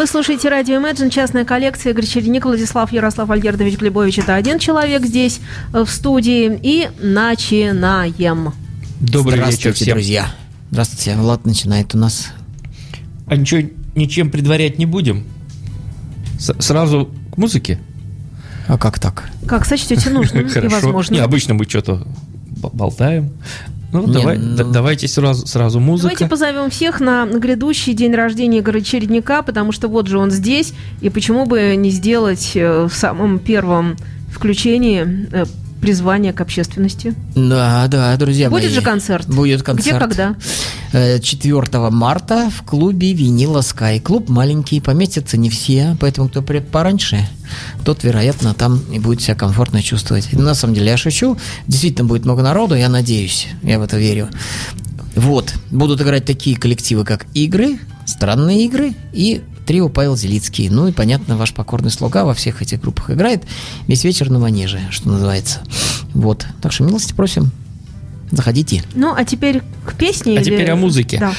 Вы слушаете радио Imagine, частная коллекция Игорь Череник, Владислав Ярослав Альгердович Глебович. Это один человек здесь э, в студии. И начинаем. Добрый вечер всем. друзья. Здравствуйте. Влад начинает у нас. А ничего, ничем предварять не будем? С сразу к музыке? А как так? Как сочтете нужным и возможным. Не, обычно мы что-то болтаем. Ну, Не, давай, ну... давайте сразу, сразу музыка. Давайте позовем всех на грядущий день рождения Игоря Чередника, потому что вот же он здесь, и почему бы не сделать э, в самом первом включении э, призвание к общественности. Да, да, друзья Будет мои. же концерт? Будет концерт. Где, когда? 4 э, марта в клубе Винила Скай. Клуб маленький, поместятся не все, поэтому кто придет пораньше, тот, вероятно, там и будет себя комфортно чувствовать. На самом деле, я шучу. Действительно будет много народу, я надеюсь, я в это верю. Вот, будут играть такие коллективы, как «Игры», «Странные игры» и трио Павел Зелицкий. Ну и, понятно, ваш покорный слуга во всех этих группах играет весь вечер на манеже, что называется. Вот, так что милости просим. Заходите. Ну, а теперь к песне? А или... теперь о музыке. Да.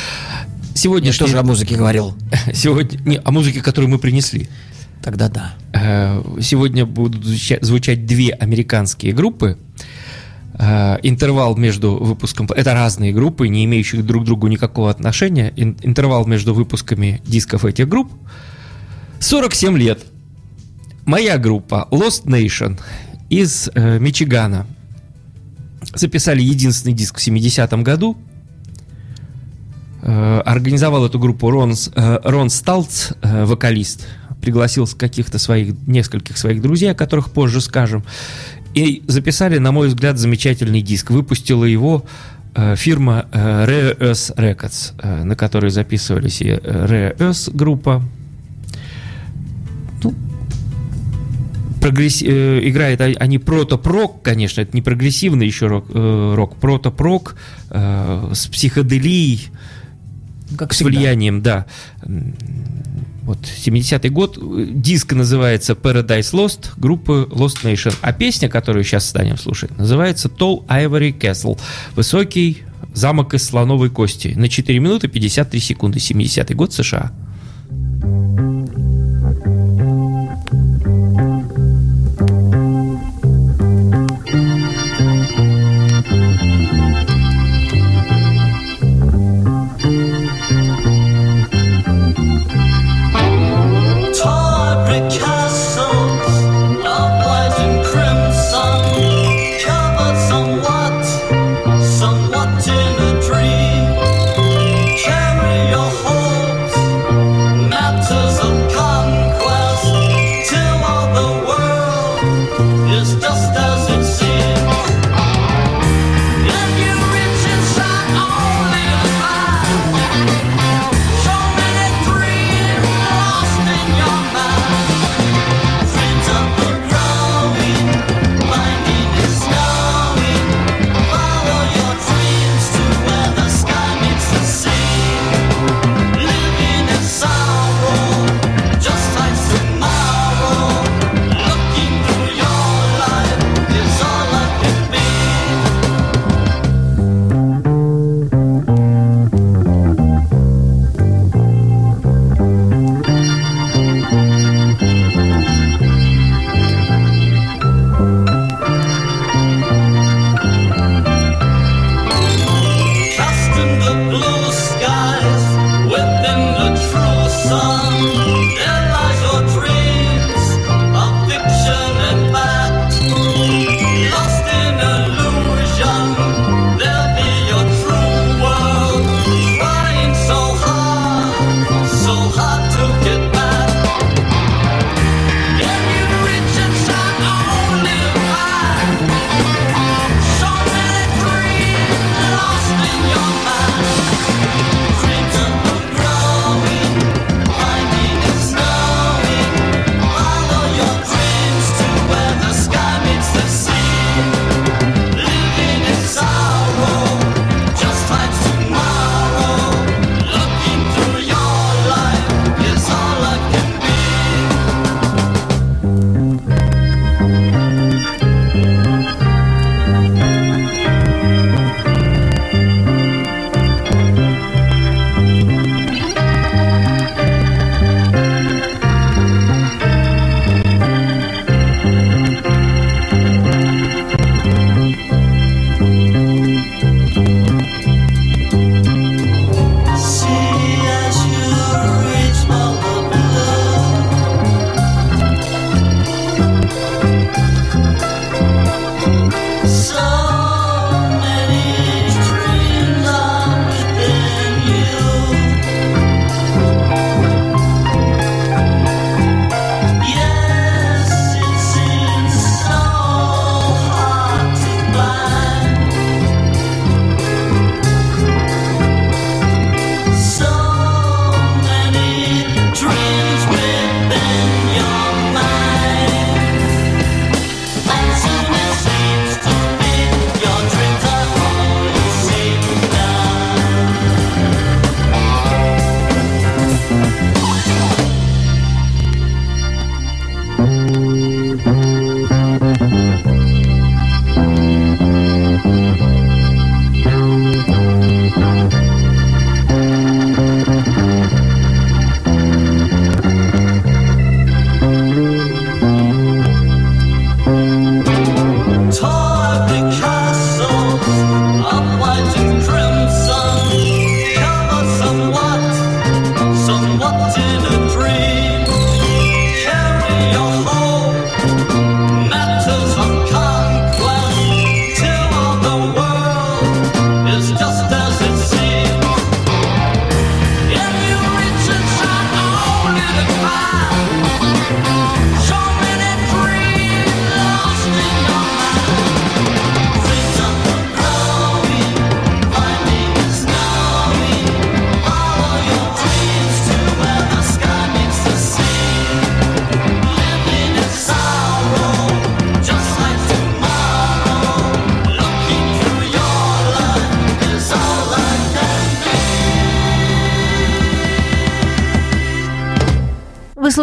Сегодня Я что же о музыке говорил? Сегодня не, о музыке, которую мы принесли. Тогда да. Э, сегодня будут звучать две американские группы. Э, интервал между выпуском... Это разные группы, не имеющие друг к другу никакого отношения. Интервал между выпусками дисков этих групп 47 лет. Моя группа Lost Nation из э, Мичигана – записали единственный диск в 70-м году. Э, организовал эту группу Рон, э, Рон Сталц, э, вокалист. Пригласил каких-то своих, нескольких своих друзей, о которых позже скажем. И записали, на мой взгляд, замечательный диск. Выпустила его фирма Rare Earth Records, на которой записывались и Rare Earth группа, прогресс... э, играет они прото-прок, конечно, это не прогрессивный еще рок, э, рок прото-прок э, с психоделией, как с всегда. влиянием, да. Вот, 70-й год. Диск называется Paradise Lost, группы Lost Nation. А песня, которую сейчас станем слушать, называется Tall Ivory Castle. Высокий замок из слоновой кости. На 4 минуты 53 секунды. 70-й год США. Вы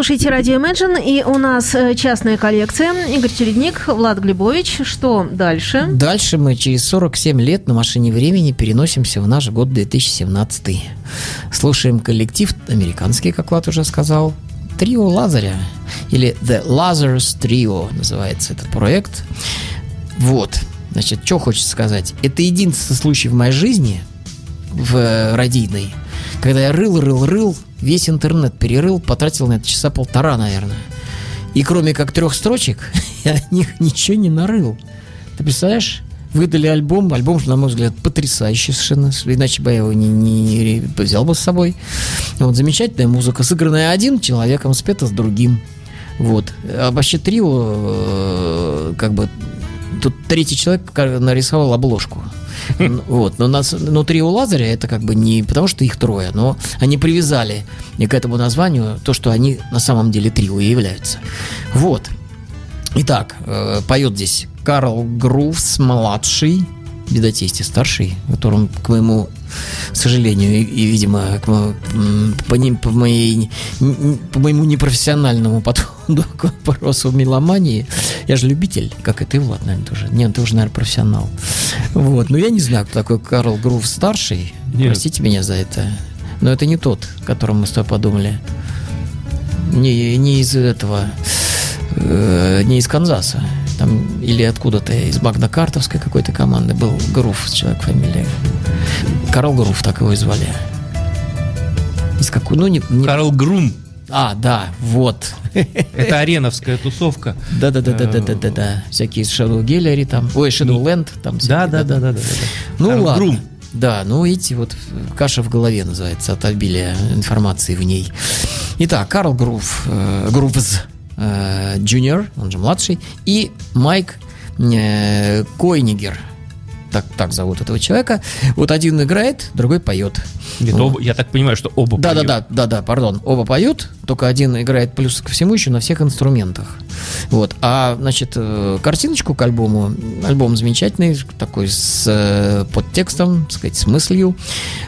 слушаете радио Imagine, и у нас э, частная коллекция. Игорь Чередник, Влад Глебович. Что дальше? Дальше мы через 47 лет на машине времени переносимся в наш год 2017. Слушаем коллектив американский, как Влад уже сказал, Трио Лазаря, или The Lazarus Trio называется этот проект. Вот, значит, что хочется сказать. Это единственный случай в моей жизни, в э, радийной, когда я рыл, рыл, рыл, весь интернет перерыл, потратил на это часа полтора, наверное. И кроме как трех строчек, я о них ничего не нарыл. Ты представляешь? Выдали альбом, альбом, на мой взгляд, потрясающий совершенно, иначе бы я его не, не взял бы с собой. Вот, замечательная музыка, сыгранная одним человеком, спета с другим. Вот. А вообще трио, э, как бы, тут третий человек нарисовал обложку. Вот. Но нас, внутри у Лазаря это как бы не потому, что их трое, но они привязали к этому названию то, что они на самом деле трио и являются. Вот. Итак, э, поет здесь Карл Грувс, младший, видать, есть и старший, которым, к моему сожалению, и, и видимо, к, по, ним, по, моей, по моему непрофессиональному подходу к вопросу меломании, я же любитель, как и ты, Влад, наверное, тоже. Нет, ты уже, наверное, профессионал. Вот, но я не знаю, кто такой Карл Грув старший. Нет. Простите меня за это. Но это не тот, о котором мы с тобой подумали. Не, не из этого, э, не из Канзаса там, или откуда-то из Магнакартовской какой-то команды был Грув, человек фамилия. Карл Грув, так его и звали. Из какой, ну, не, не... Карл Грум. А, да, вот. Это ареновская тусовка. Да, да, да, да, да, да, да, да. Всякие Shadow Gallery там. Ой, Shadow Land там. Да, да, да, да, да. Ну ладно. Да, ну видите, вот каша в голове называется от обилия информации в ней. Итак, Карл Грув, э, Грувз, э, Джуниор, он же младший, и Майк э, Койнигер, так, так зовут этого человека. Вот один играет, другой поет. Нет, вот. оба, я так понимаю, что оба да, поют. Да, да, да, да, пардон. Оба поют, только один играет плюс ко всему еще на всех инструментах. Вот. А, значит, э, картиночку к альбому, альбом замечательный, такой с э, подтекстом, так сказать, с мыслью.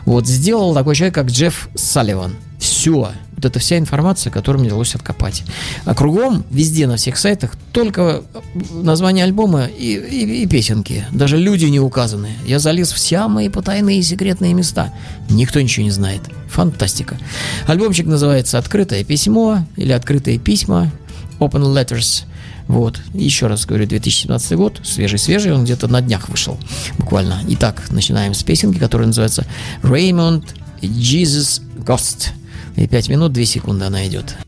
Вот, сделал такой человек, как Джефф Салливан. Все. Вот это вся информация, которую мне удалось откопать. А кругом, везде, на всех сайтах, только название альбома и, и, и песенки. Даже люди не указаны. Я залез в самые потайные секретные места. Никто ничего не знает. Фантастика. Альбомчик называется «Открытое письмо» или «Открытые письма». Open Letters. Вот. Еще раз говорю, 2017 год, свежий-свежий, он где-то на днях вышел, буквально. Итак, начинаем с песенки, которая называется Raymond Jesus Ghost. И 5 минут 2 секунды она идет.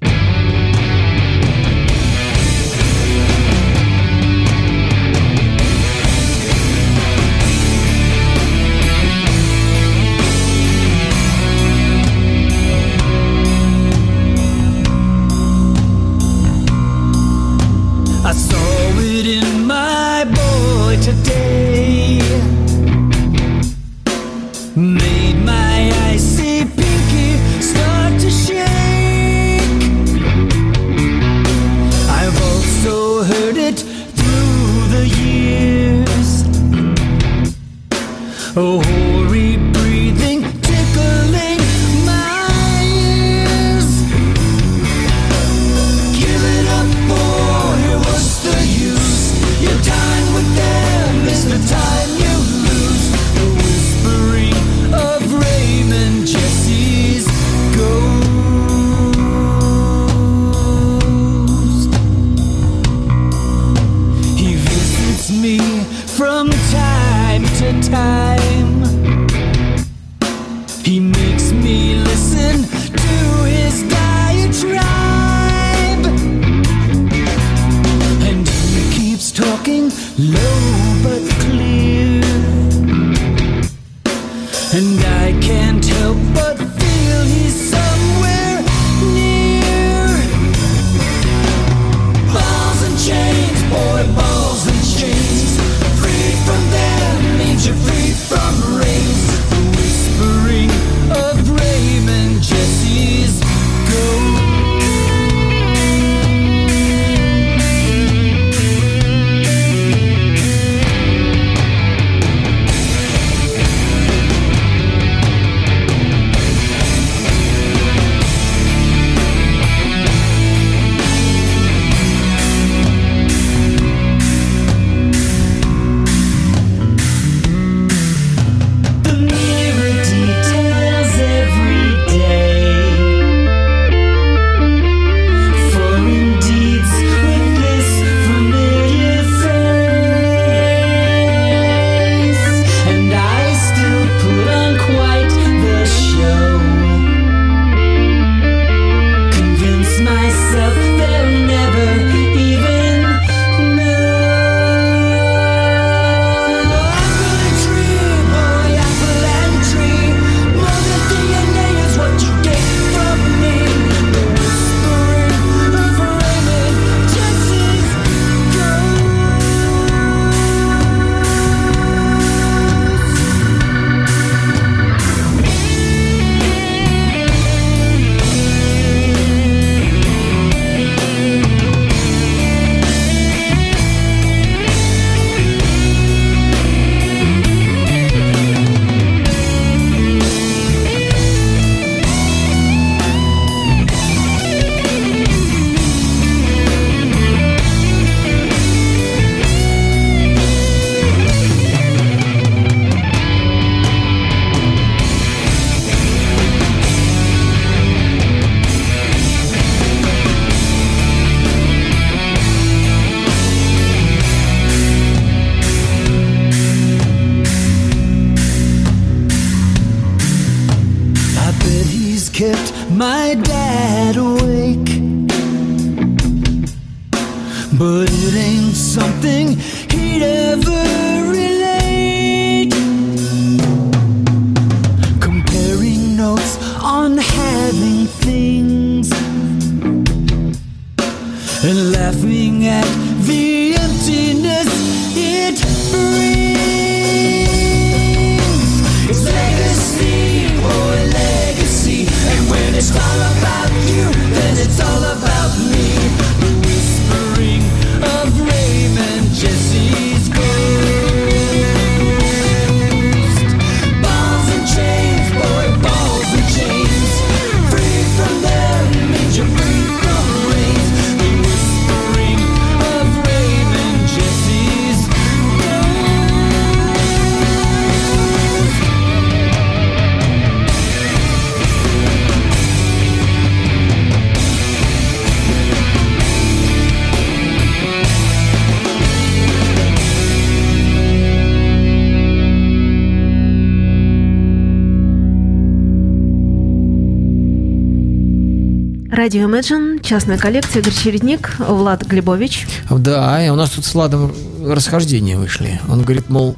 Радио Imagine, частная коллекция, Игорь Чередник, Влад Глебович. Да, и у нас тут с Владом расхождения вышли. Он говорит, мол,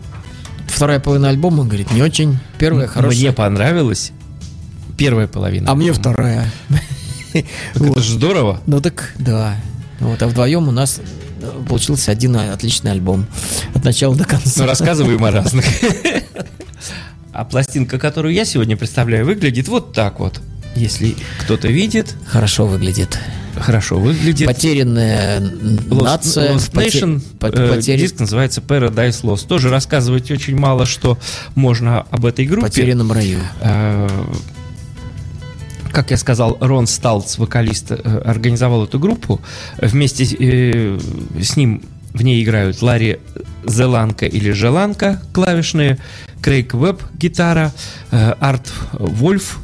вторая половина альбома, говорит, не очень. Первая хорошая. Мне понравилась первая половина. А мне вторая. Это же здорово. Ну так, да. Вот, а вдвоем у нас э, получился один отличный альбом. От начала до конца. Ну, рассказываем о разных. А пластинка, которую я сегодня представляю, выглядит вот так вот. Если кто-то видит, Хорошо выглядит. хорошо выглядит. Потерянная Lost, нация. Lost Nation, по- э, потери- диск называется Paradise Lost. Тоже рассказывать очень мало, что можно об этой группе. потерянном раю. Э, Как я сказал, Рон Сталц, вокалист, э, организовал эту группу. Вместе с- ним в ней играют Ларри Зеланка или Желанка клавишные, Крейг Веб гитара, Арт Вольф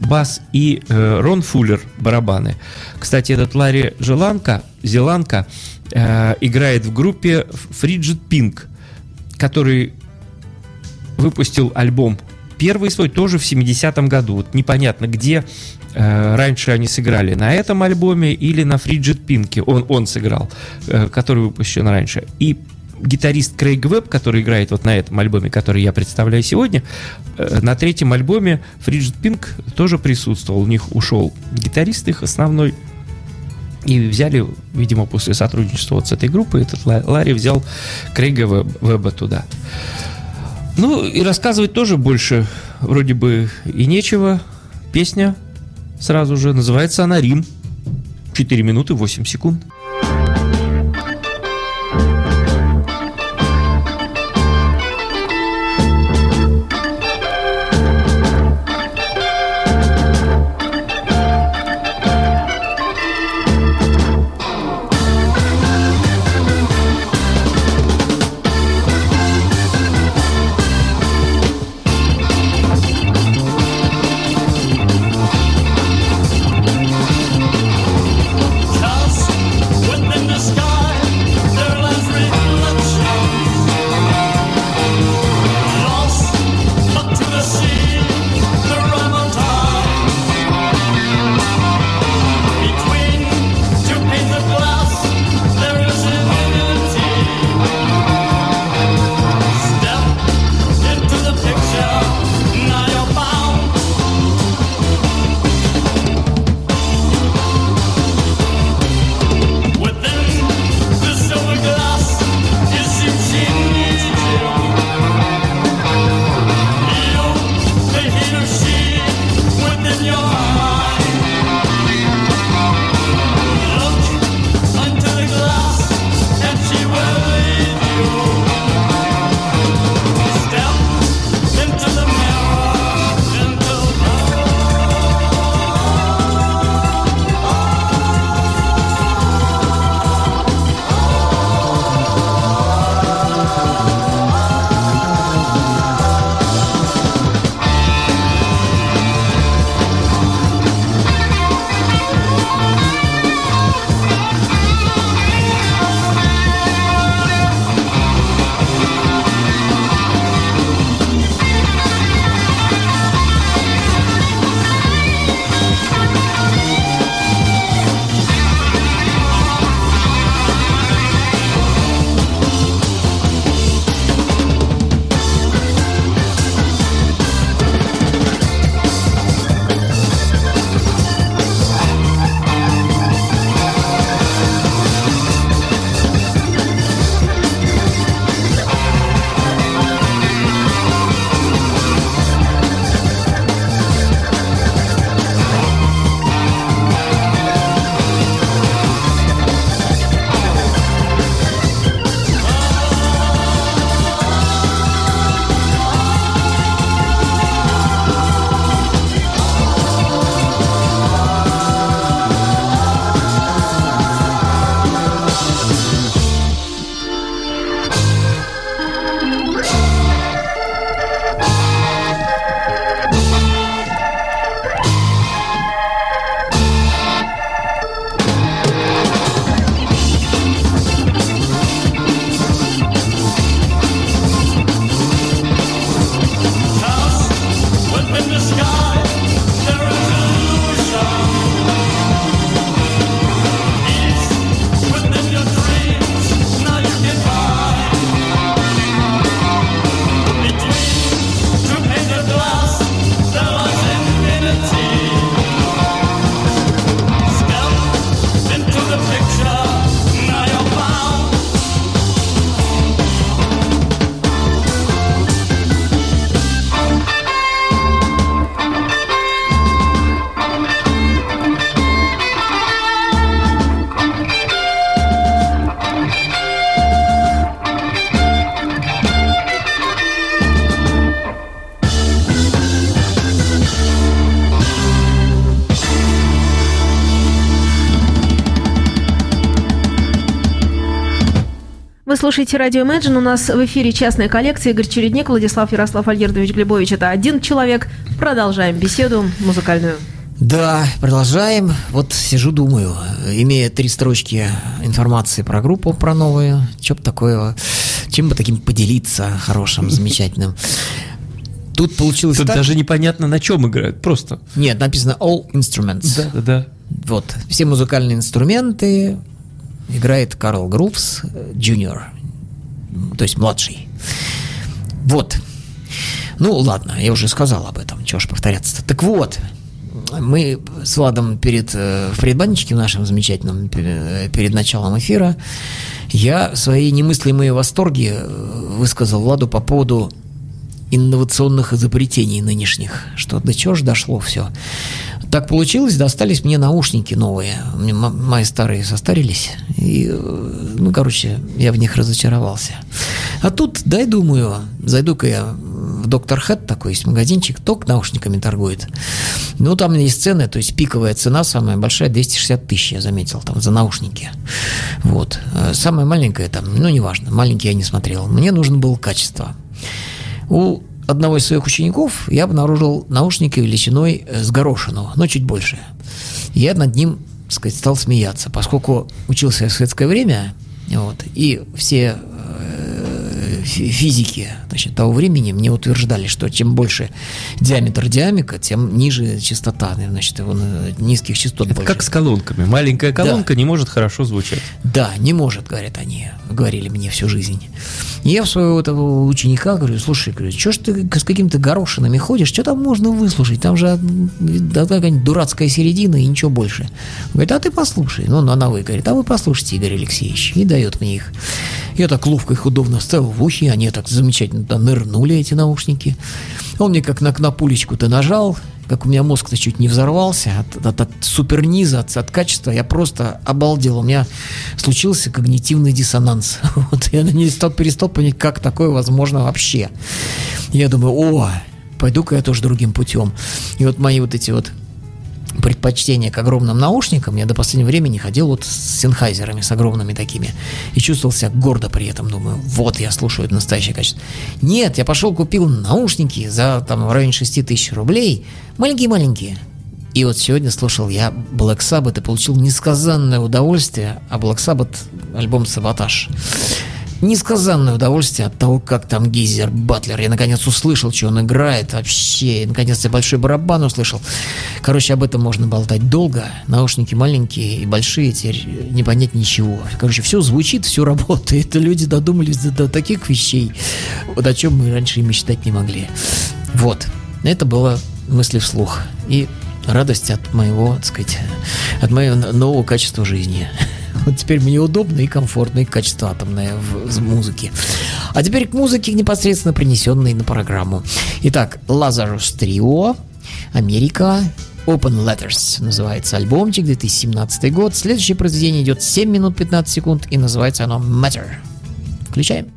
бас и э, Рон Фуллер барабаны. Кстати, этот Ларри Желанка, Зеланка э, играет в группе Frigid Pink, который выпустил альбом первый свой тоже в 70-м году. Вот непонятно, где э, раньше они сыграли, на этом альбоме или на Frigid Pink. Он, он сыграл, э, который выпущен раньше. И гитарист Крейг Веб, который играет вот на этом альбоме, который я представляю сегодня, э, на третьем альбоме Frigid Pink тоже присутствовал. У них ушел гитарист их основной, и взяли, видимо, после сотрудничества вот с этой группой, этот Ла- Ларри взял Крейга Веб- Веба туда. Ну, и рассказывать тоже больше вроде бы и нечего. Песня сразу же называется она «Рим». 4 минуты 8 секунд. Слушаете радио Imagine. У нас в эфире частная коллекция. Игорь Чередник, Владислав Ярослав Альгердович Глебович. Это один человек. Продолжаем беседу музыкальную. Да, продолжаем. Вот сижу, думаю, имея три строчки информации про группу, про новую, что бы такое, чем бы таким поделиться хорошим, замечательным. Тут получилось Тут так... даже непонятно, на чем играют. Просто. Нет, написано All Instruments. Да, да. Вот, все музыкальные инструменты играет Карл Грувс, Junior, то есть младший. Вот. Ну, ладно, я уже сказал об этом, чего ж повторяться-то. Так вот, мы с Владом перед, э, в предбанничке нашем замечательном, пе- перед началом эфира, я свои немыслимые восторги э, высказал Владу по поводу инновационных изобретений нынешних, что до чего ж дошло все. Так получилось, достались мне наушники новые. Мои старые состарились. И, э, ну, короче, я в них разочаровался. А тут, дай думаю, зайду-ка я в Доктор Хэт, такой есть магазинчик, только наушниками торгует. Ну, там есть цены, то есть пиковая цена самая большая 260 тысяч, я заметил, там, за наушники. Вот. Э, Самая маленькая там, ну, неважно, маленький я не смотрел. Мне нужно было качество. У одного из своих учеников я обнаружил наушники величиной э, с горошину, но чуть больше. Я над ним, так сказать, стал смеяться, поскольку учился я в советское время, вот, и все э, физики значит, того времени мне утверждали, что чем больше диаметр диамика, тем ниже частота, значит, его низких частот Это больше. как с колонками. Маленькая колонка не может хорошо звучать. Да, не может, говорят они, говорили мне всю жизнь. И я в своего этого ученика говорю, слушай, говорю, что ж ты с какими-то горошинами ходишь, что там можно выслушать? Там же да, какая-нибудь дурацкая середина и ничего больше. Он Говорит, а ты послушай. Ну, она вы, говорит, а вы послушайте, Игорь Алексеевич. И дает мне их. Я так ловко их удобно вставил в ухи, они так замечательно нырнули, эти наушники. Он мне как на кнопулечку-то нажал, как у меня мозг-то чуть не взорвался от, от- от суперниза, от, от качества, я просто обалдел. У меня случился когнитивный диссонанс. Вот я не стал, перестал понять, как такое возможно вообще. Я думаю, о, пойду-ка я тоже другим путем. И вот мои вот эти вот предпочтение к огромным наушникам, я до последнего времени ходил вот с синхайзерами, с огромными такими, и чувствовал себя гордо при этом, думаю, вот я слушаю это настоящее качество. Нет, я пошел купил наушники за там в районе 6 тысяч рублей, маленькие-маленькие. И вот сегодня слушал я Black Sabbath и получил несказанное удовольствие, а Black Sabbath альбом «Саботаж». Несказанное удовольствие от того, как там Гизер Батлер. Я наконец услышал, что он играет вообще. И, наконец я большой барабан услышал. Короче, об этом можно болтать долго. Наушники маленькие и большие, теперь не понять ничего. Короче, все звучит, все работает. Люди додумались до, до таких вещей, вот о чем мы раньше и мечтать не могли. Вот. Это было мысли вслух. И радость от моего, так сказать, от моего нового качества жизни. Вот теперь мне удобно и комфортно, и качество атомное в, в музыке. А теперь к музыке, непосредственно принесенной на программу. Итак, Lazarus Trio, Америка, Open Letters называется альбомчик, 2017 год. Следующее произведение идет 7 минут 15 секунд и называется оно Matter. Включаем.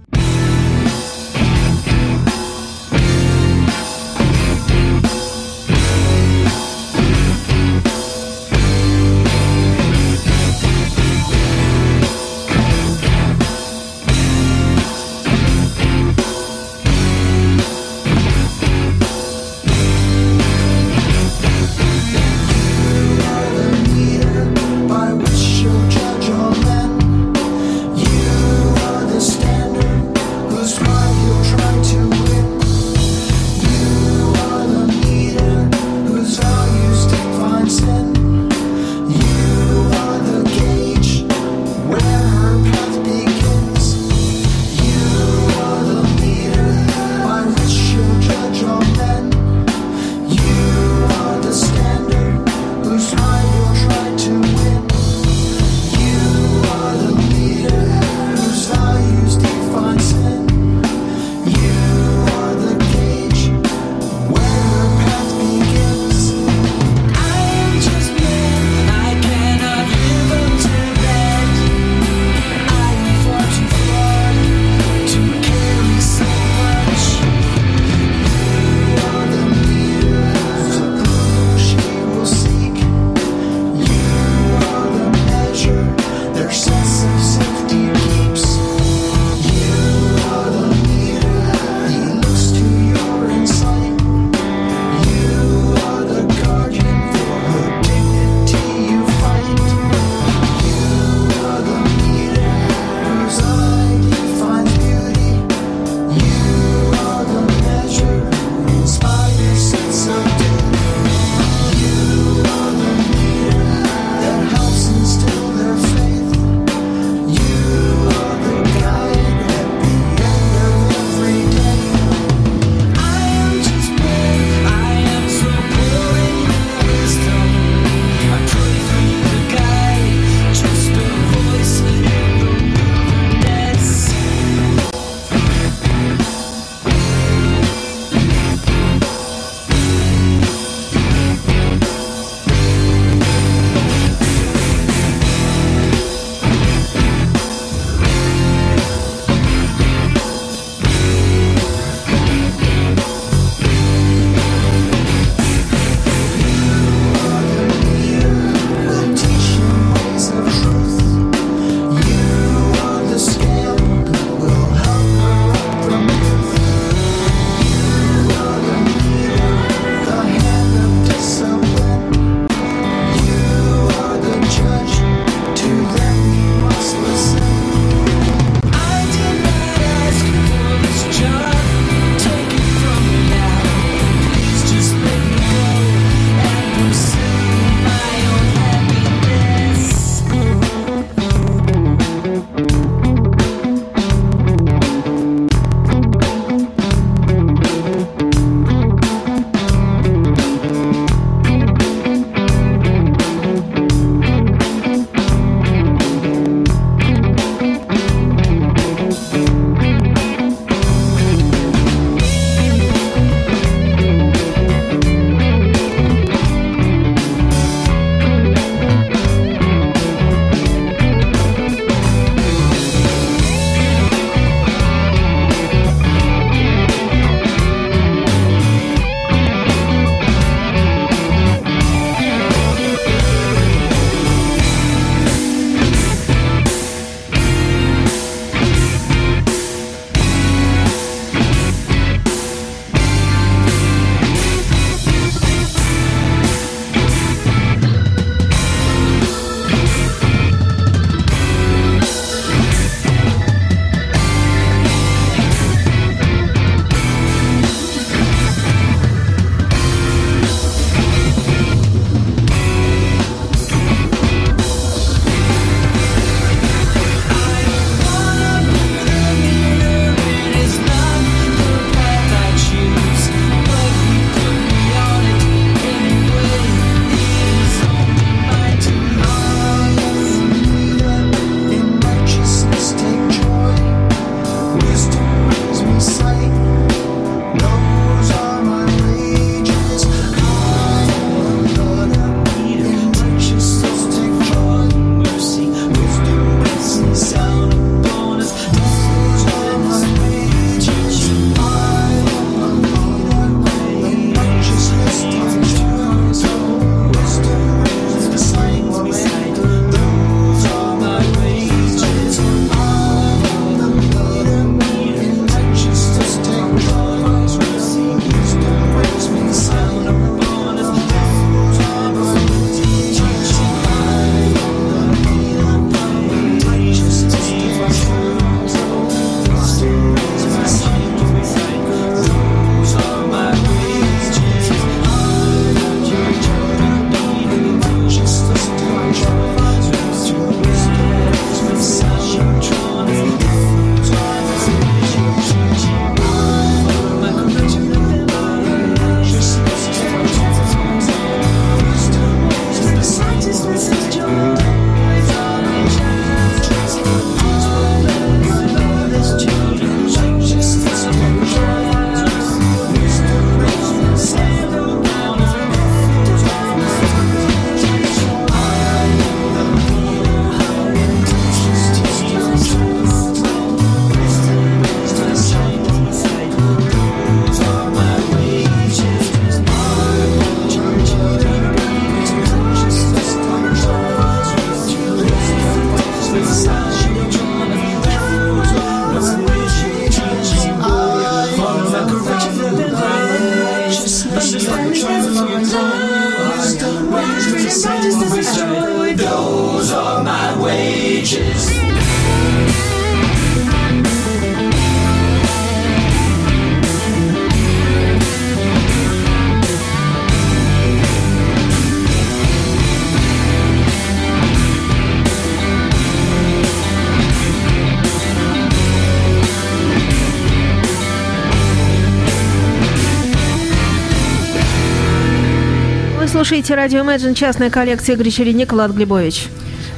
Слушаете радио Imagine, частная коллекция Игорь Чередник, Влад Глебович.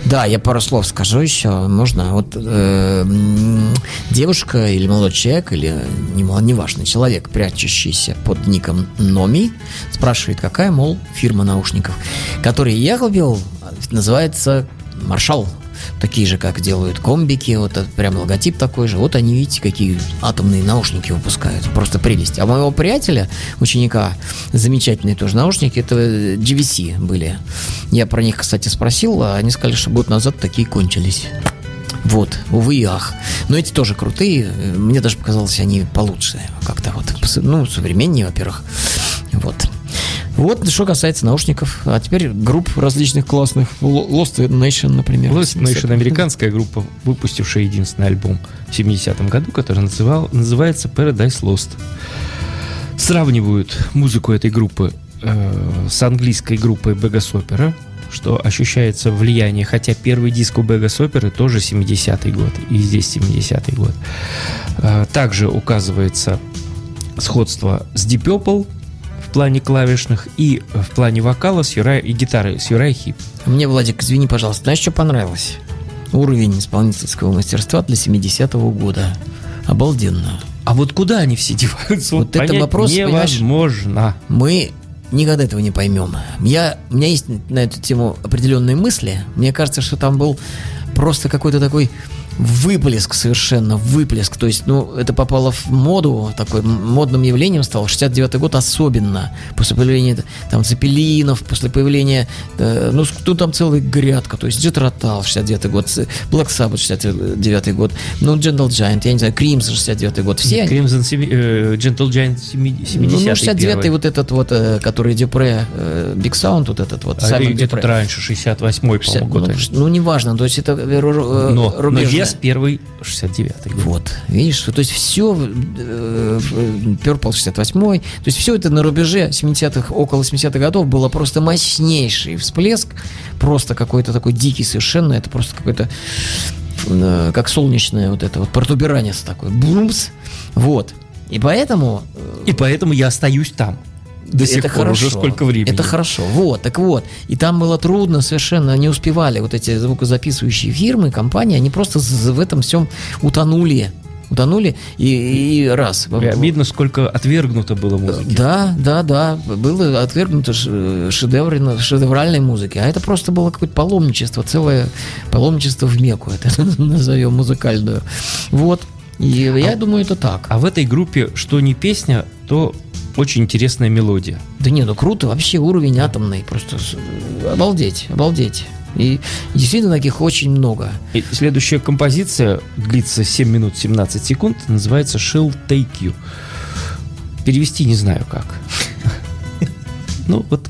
Да, я пару слов скажу еще. Можно. Вот э, девушка или молодой человек, или неважно, человек, прячущийся под ником Номи, спрашивает, какая, мол, фирма наушников, которые я купил, называется Маршал. Такие же, как делают комбики, вот это прям логотип такой же. Вот они, видите, какие атомные наушники выпускают. Просто прелесть. А моего приятеля, ученика, замечательные тоже наушники, это GVC были. Я про них, кстати, спросил, а они сказали, что год назад такие кончились. Вот, увы и ах. Но эти тоже крутые. Мне даже показалось, они получше. Как-то вот, ну, современнее, во-первых. Вот. Вот, что касается наушников. А теперь групп различных классных. Lo- Lost Nation, например. Lost Nation американская группа, выпустившая единственный альбом в 70-м году, который называл, называется Paradise Lost. Сравнивают музыку этой группы э, с английской группой Beggars Opera, что ощущается влияние, хотя первый диск у Beggars Opera тоже 70-й год, и здесь 70-й год. Э, также указывается сходство с Deep Purple в плане клавишных и в плане вокала с Юрай, и гитары с Юрай Хип. Мне, Владик, извини, пожалуйста, знаешь, что понравилось? Уровень исполнительского мастерства для 70-го года. Обалденно. А вот куда они все деваются? Вот это понять вопрос, невозможно. Мы никогда этого не поймем. Я, у меня есть на эту тему определенные мысли. Мне кажется, что там был просто какой-то такой выплеск совершенно, выплеск. То есть, ну, это попало в моду, такой модным явлением стало. 69-й год особенно. После появления там Цепелинов, после появления, э, ну, тут там целая грядка. То есть, Джет Ротал, 69-й год, Black Sabbath, 69-й год, ну, Gentle Giant, я не знаю, Crimson, 69-й год. Все они- Crimson э, Gentle Giant семи- 70-й ну, ну, 69-й первый. вот этот вот, э, который Депре, э, Big Sound, вот этот вот, А где-то раньше, 68-й, 60, по-моему, год. ну, ну, неважно, то есть это э, ру- ру- э, но, но рубежное. вес первый 69-й год. Вот, видишь, то есть все, Purple 68 то есть все это на рубеже 70-х, около 70-х годов было просто мощнейший всплеск, просто какой-то такой дикий совершенно, это просто какой-то э, как солнечное вот это вот протуберанец такой, бумс, вот. И поэтому э, И поэтому я остаюсь там. До сих это пор хорошо. уже сколько времени. Это хорошо. Вот, так вот. И там было трудно, совершенно не успевали вот эти звукозаписывающие фирмы, компании, они просто в этом всем утонули. Утонули и, и раз. И обидно, сколько отвергнуто было музыки. Да, да, да. Было отвергнуто ш- шедеврно- шедевральной музыки. А это просто было какое-то паломничество, целое паломничество в Мекку, это назовем музыкальную. Вот. И я думаю, это так. А в этой группе, что не песня, то очень интересная мелодия. Да не, ну круто, вообще уровень атомный, просто обалдеть, обалдеть. И действительно таких очень много. И следующая композиция длится 7 минут 17 секунд, называется She'll Take You. Перевести не знаю как. Ну вот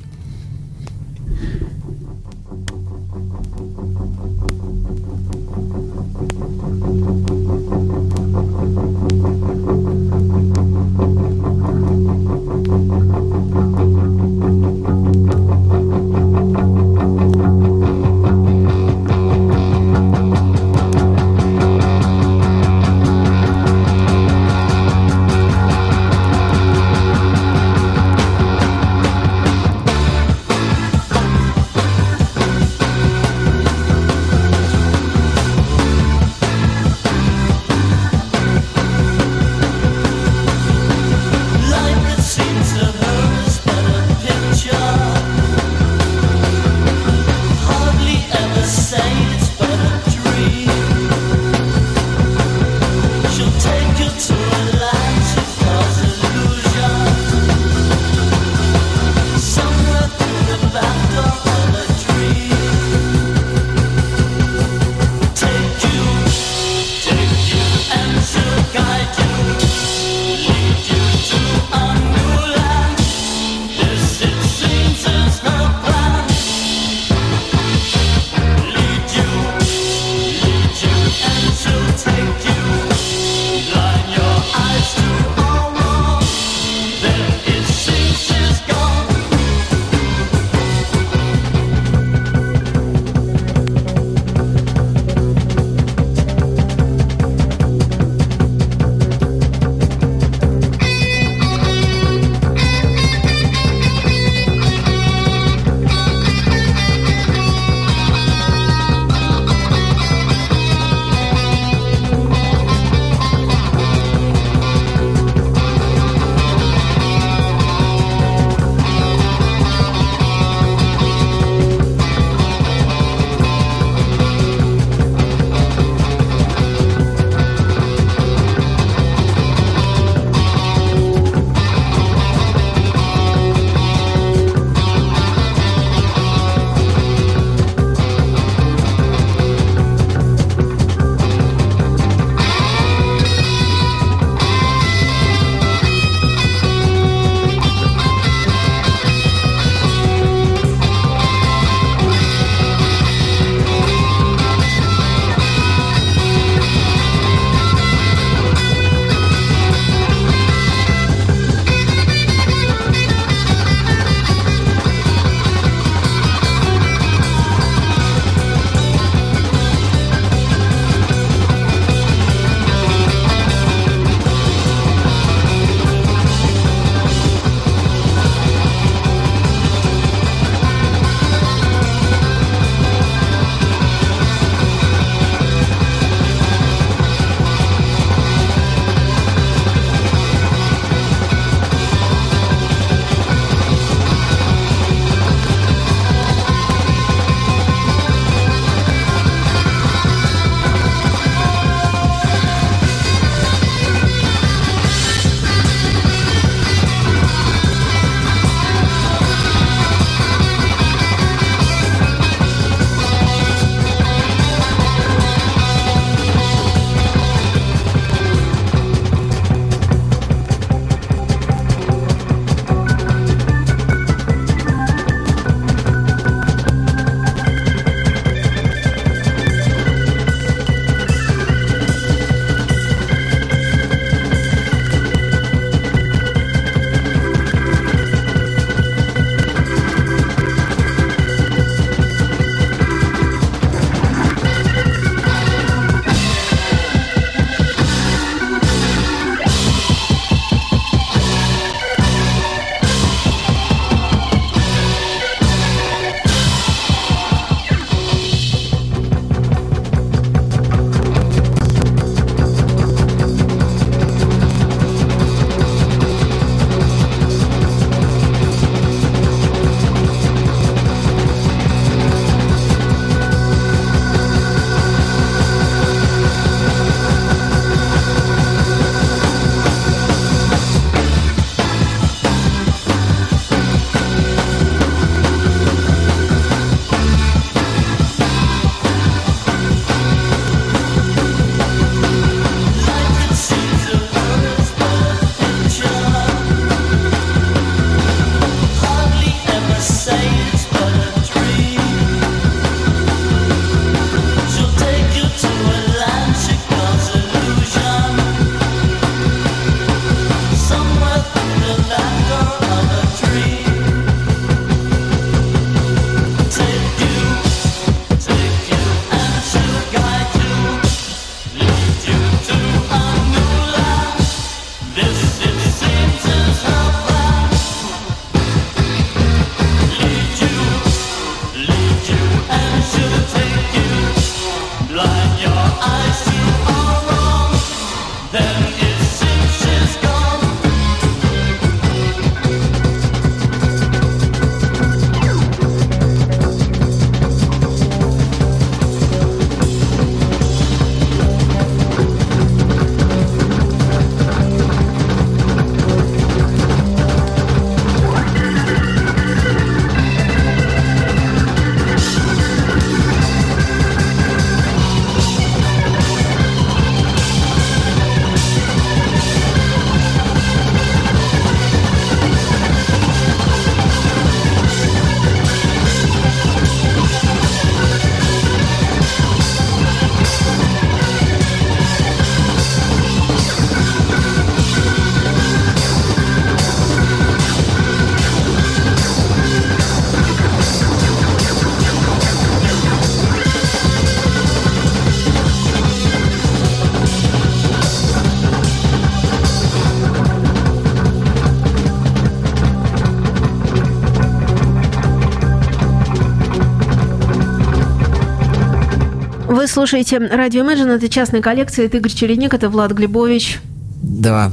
слушаете радио Imagine, это частная коллекция, это Игорь Чередник, это Влад Глебович. Да,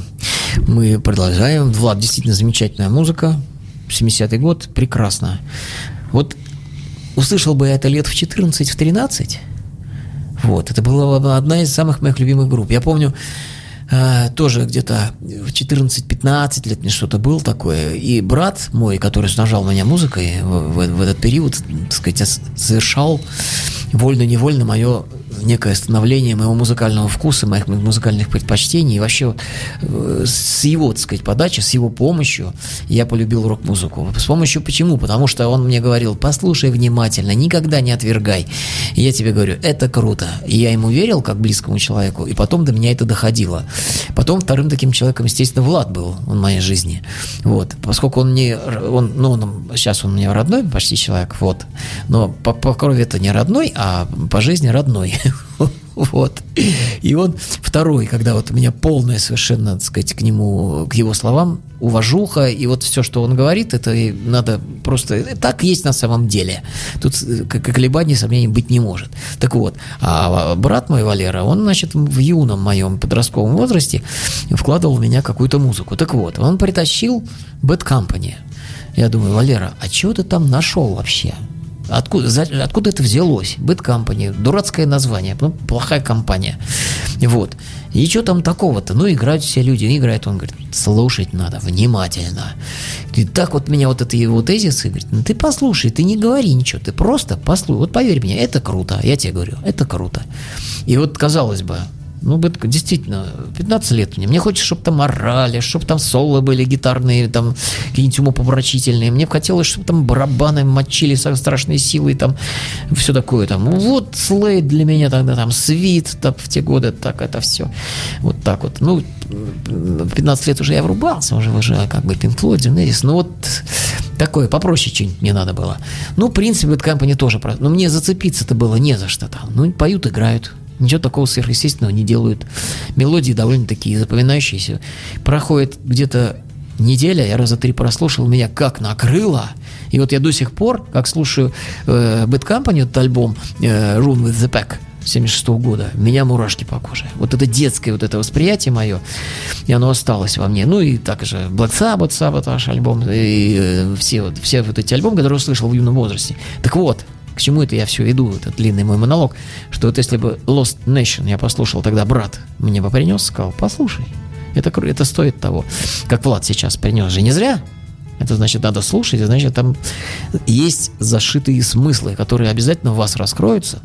мы продолжаем. Влад, действительно замечательная музыка. 70-й год, прекрасно. Вот услышал бы я это лет в 14, в 13, вот, это была бы одна из самых моих любимых групп. Я помню, э, тоже где-то в 14-15 лет мне что-то был такое. И брат мой, который снажал меня музыкой в, в- в этот период, так сказать, совершал вольно-невольно мое некое становление моего музыкального вкуса, моих музыкальных предпочтений. И вообще вот, э, с его, так сказать, подачи, с его помощью я полюбил рок-музыку. С помощью почему? Потому что он мне говорил, послушай внимательно, никогда не отвергай. И я тебе говорю, это круто. И я ему верил, как близкому человеку, и потом до меня это доходило. Потом вторым таким человеком, естественно, Влад был в моей жизни. Вот. Поскольку он не... Он, ну, он, сейчас он мне родной почти человек, вот. Но по, по крови это не родной, а по жизни родной. Вот. И он второй, когда вот у меня полная совершенно, так сказать, к нему, к его словам, уважуха, и вот все, что он говорит, это надо просто... Так есть на самом деле. Тут э, колебаний, сомнений быть не может. Так вот, а брат мой, Валера, он, значит, в юном моем подростковом возрасте вкладывал в меня какую-то музыку. Так вот, он притащил Bad Company. Я думаю, Валера, а чего ты там нашел вообще? Откуда, за- откуда это взялось? Company, дурацкое название, ну, плохая компания. Вот. И что там такого-то? Ну, играют все люди, играют. Он говорит, слушать надо внимательно. И так вот меня вот это его тезисы, говорит, ну ты послушай, ты не говори ничего, ты просто послушай. Вот поверь мне, это круто, я тебе говорю, это круто. И вот, казалось бы, ну, Бэт- действительно, 15 лет мне. Мне хочется, чтобы там орали, чтобы там соло были гитарные, там какие-нибудь умопомрачительные. Мне хотелось, чтобы там барабаны мочили со страшной силой, там все такое там. Вот Слейд для меня тогда там, Свит, там, в те годы, так это все. Вот так вот. Ну, в 15 лет уже я врубался, уже, уже как бы Pink Floyd, Davis. Ну, вот такое, попроще что-нибудь мне надо было. Ну, в принципе, Bad Company тоже, но мне зацепиться-то было не за что там. Ну, поют, играют. Ничего такого сверхъестественного не делают. Мелодии довольно такие запоминающиеся. Проходит где-то неделя, я раза три прослушал, меня как накрыло. И вот я до сих пор, как слушаю э, Bad Company, этот альбом э, Run with the Pack 76 года, меня мурашки по коже. Вот это детское вот это восприятие мое, и оно осталось во мне. Ну и также Black Sabbath, Sabotage альбом, и э, все, вот, все вот эти альбомы, которые услышал в юном возрасте. Так вот, к чему это я все иду, этот длинный мой монолог, что вот если бы Lost Nation я послушал, тогда брат мне бы принес, сказал, послушай, это, это стоит того. Как Влад сейчас принес же не зря. Это значит, надо слушать, и значит, там есть зашитые смыслы, которые обязательно в вас раскроются.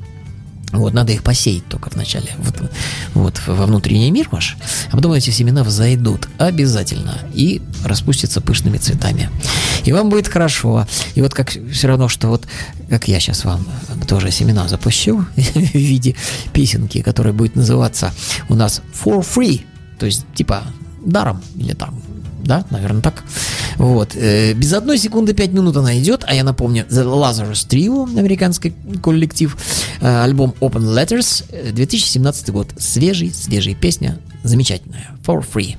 Вот, надо их посеять только вначале, вот, вот во внутренний мир ваш, а потом эти семена взойдут обязательно и распустятся пышными цветами. И вам будет хорошо. И вот как все равно, что вот, как я сейчас вам тоже семена запущу в виде песенки, которая будет называться у нас For Free, то есть типа даром или там да, наверное, так. Вот. Э, Без одной секунды пять минут она идет, а я напомню, The Lazarus Trio, американский коллектив, э, альбом Open Letters, э, 2017 год. Свежий, свежая песня, замечательная. For free.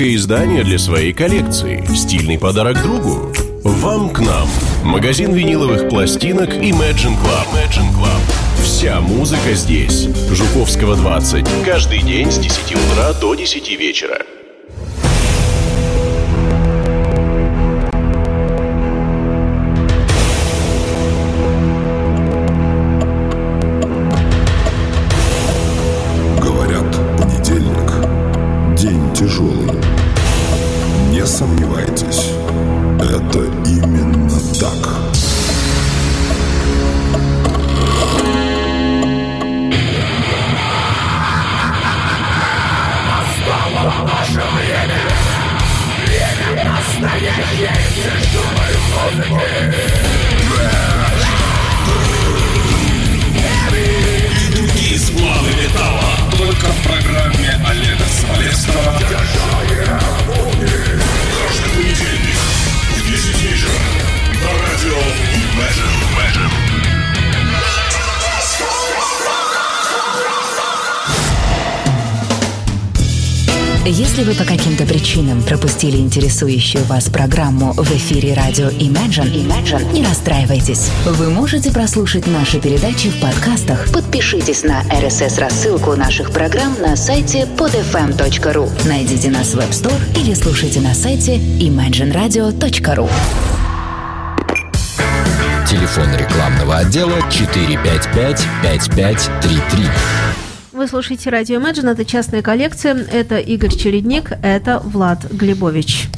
Редкое издание для своей коллекции? Стильный подарок другу? Вам к нам. Магазин виниловых пластинок Imagine Club. Imagine Club. Вся музыка здесь. Жуковского 20. Каждый день с 10 утра до 10 вечера. Пропустили интересующую вас программу в эфире радио Imagine, Imagine, не расстраивайтесь. Вы можете прослушать наши передачи в подкастах. Подпишитесь на RSS-рассылку наших программ на сайте podfm.ru. Найдите нас в App Store или слушайте на сайте imagineradio.ru. Телефон рекламного отдела 455-5533. Вы слушаете радио Imagine, это частная коллекция, это Игорь Чередник, это Влад Глебович.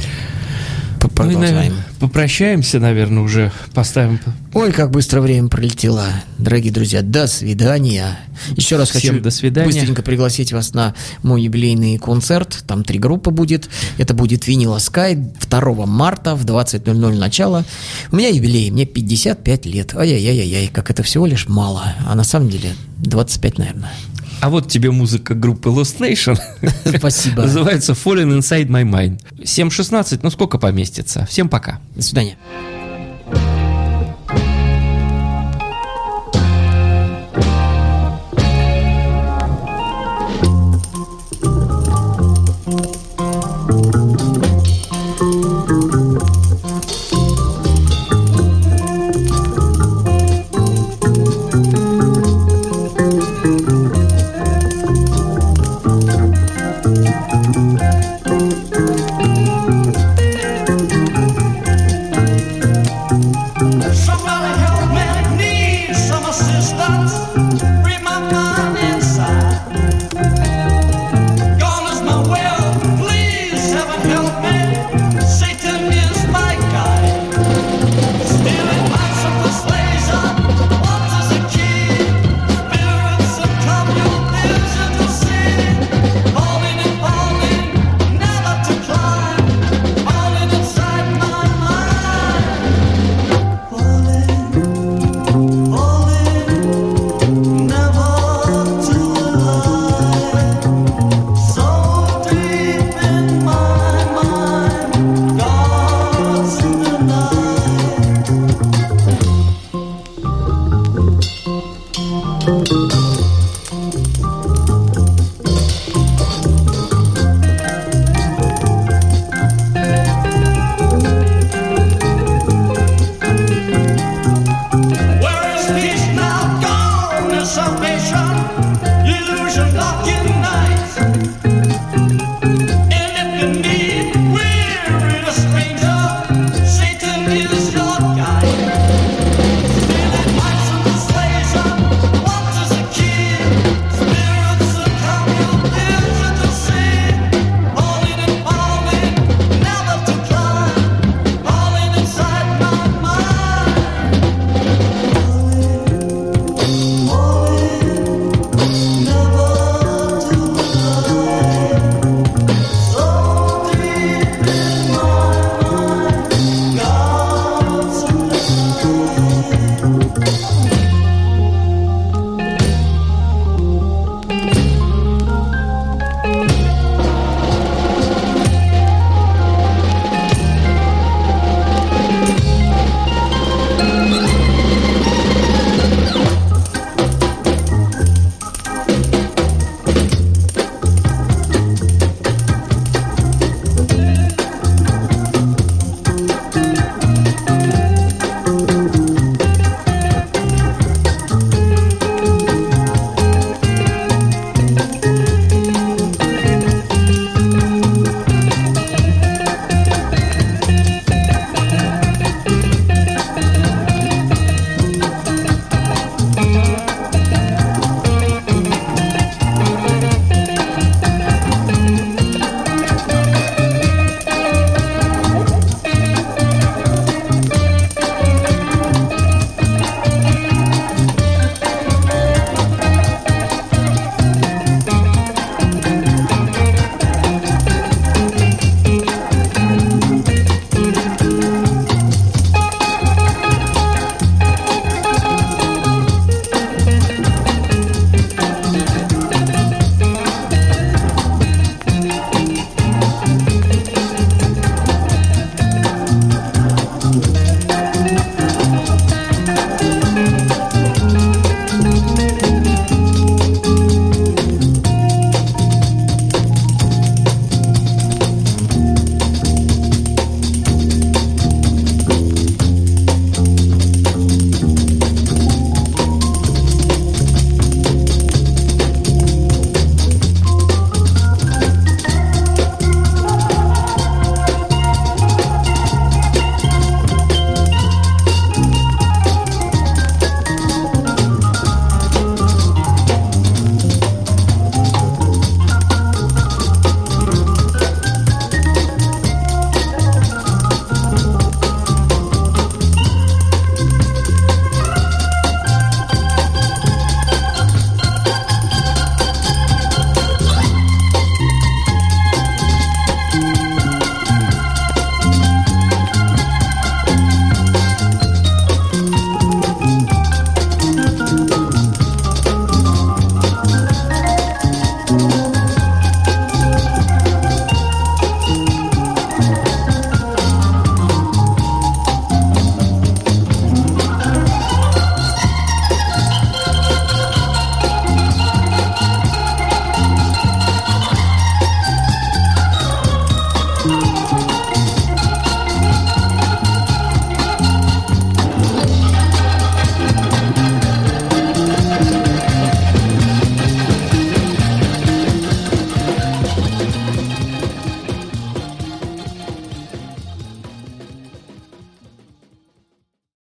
Продолжаем. наверное, попрощаемся, наверное, уже поставим. Ой, как быстро время пролетело. Дорогие друзья, до свидания. Еще раз Всем хочу до свидания. быстренько пригласить вас на мой юбилейный концерт. Там три группы будет. Это будет Винила Скай 2 марта в 20.00 начало. У меня юбилей, мне 55 лет. Ай-яй-яй-яй, как это всего лишь мало. А на самом деле 25, наверное. А вот тебе музыка группы Lost Nation. Спасибо. Называется Fallen Inside My Mind. 7.16, ну сколько поместится? Всем пока. До свидания.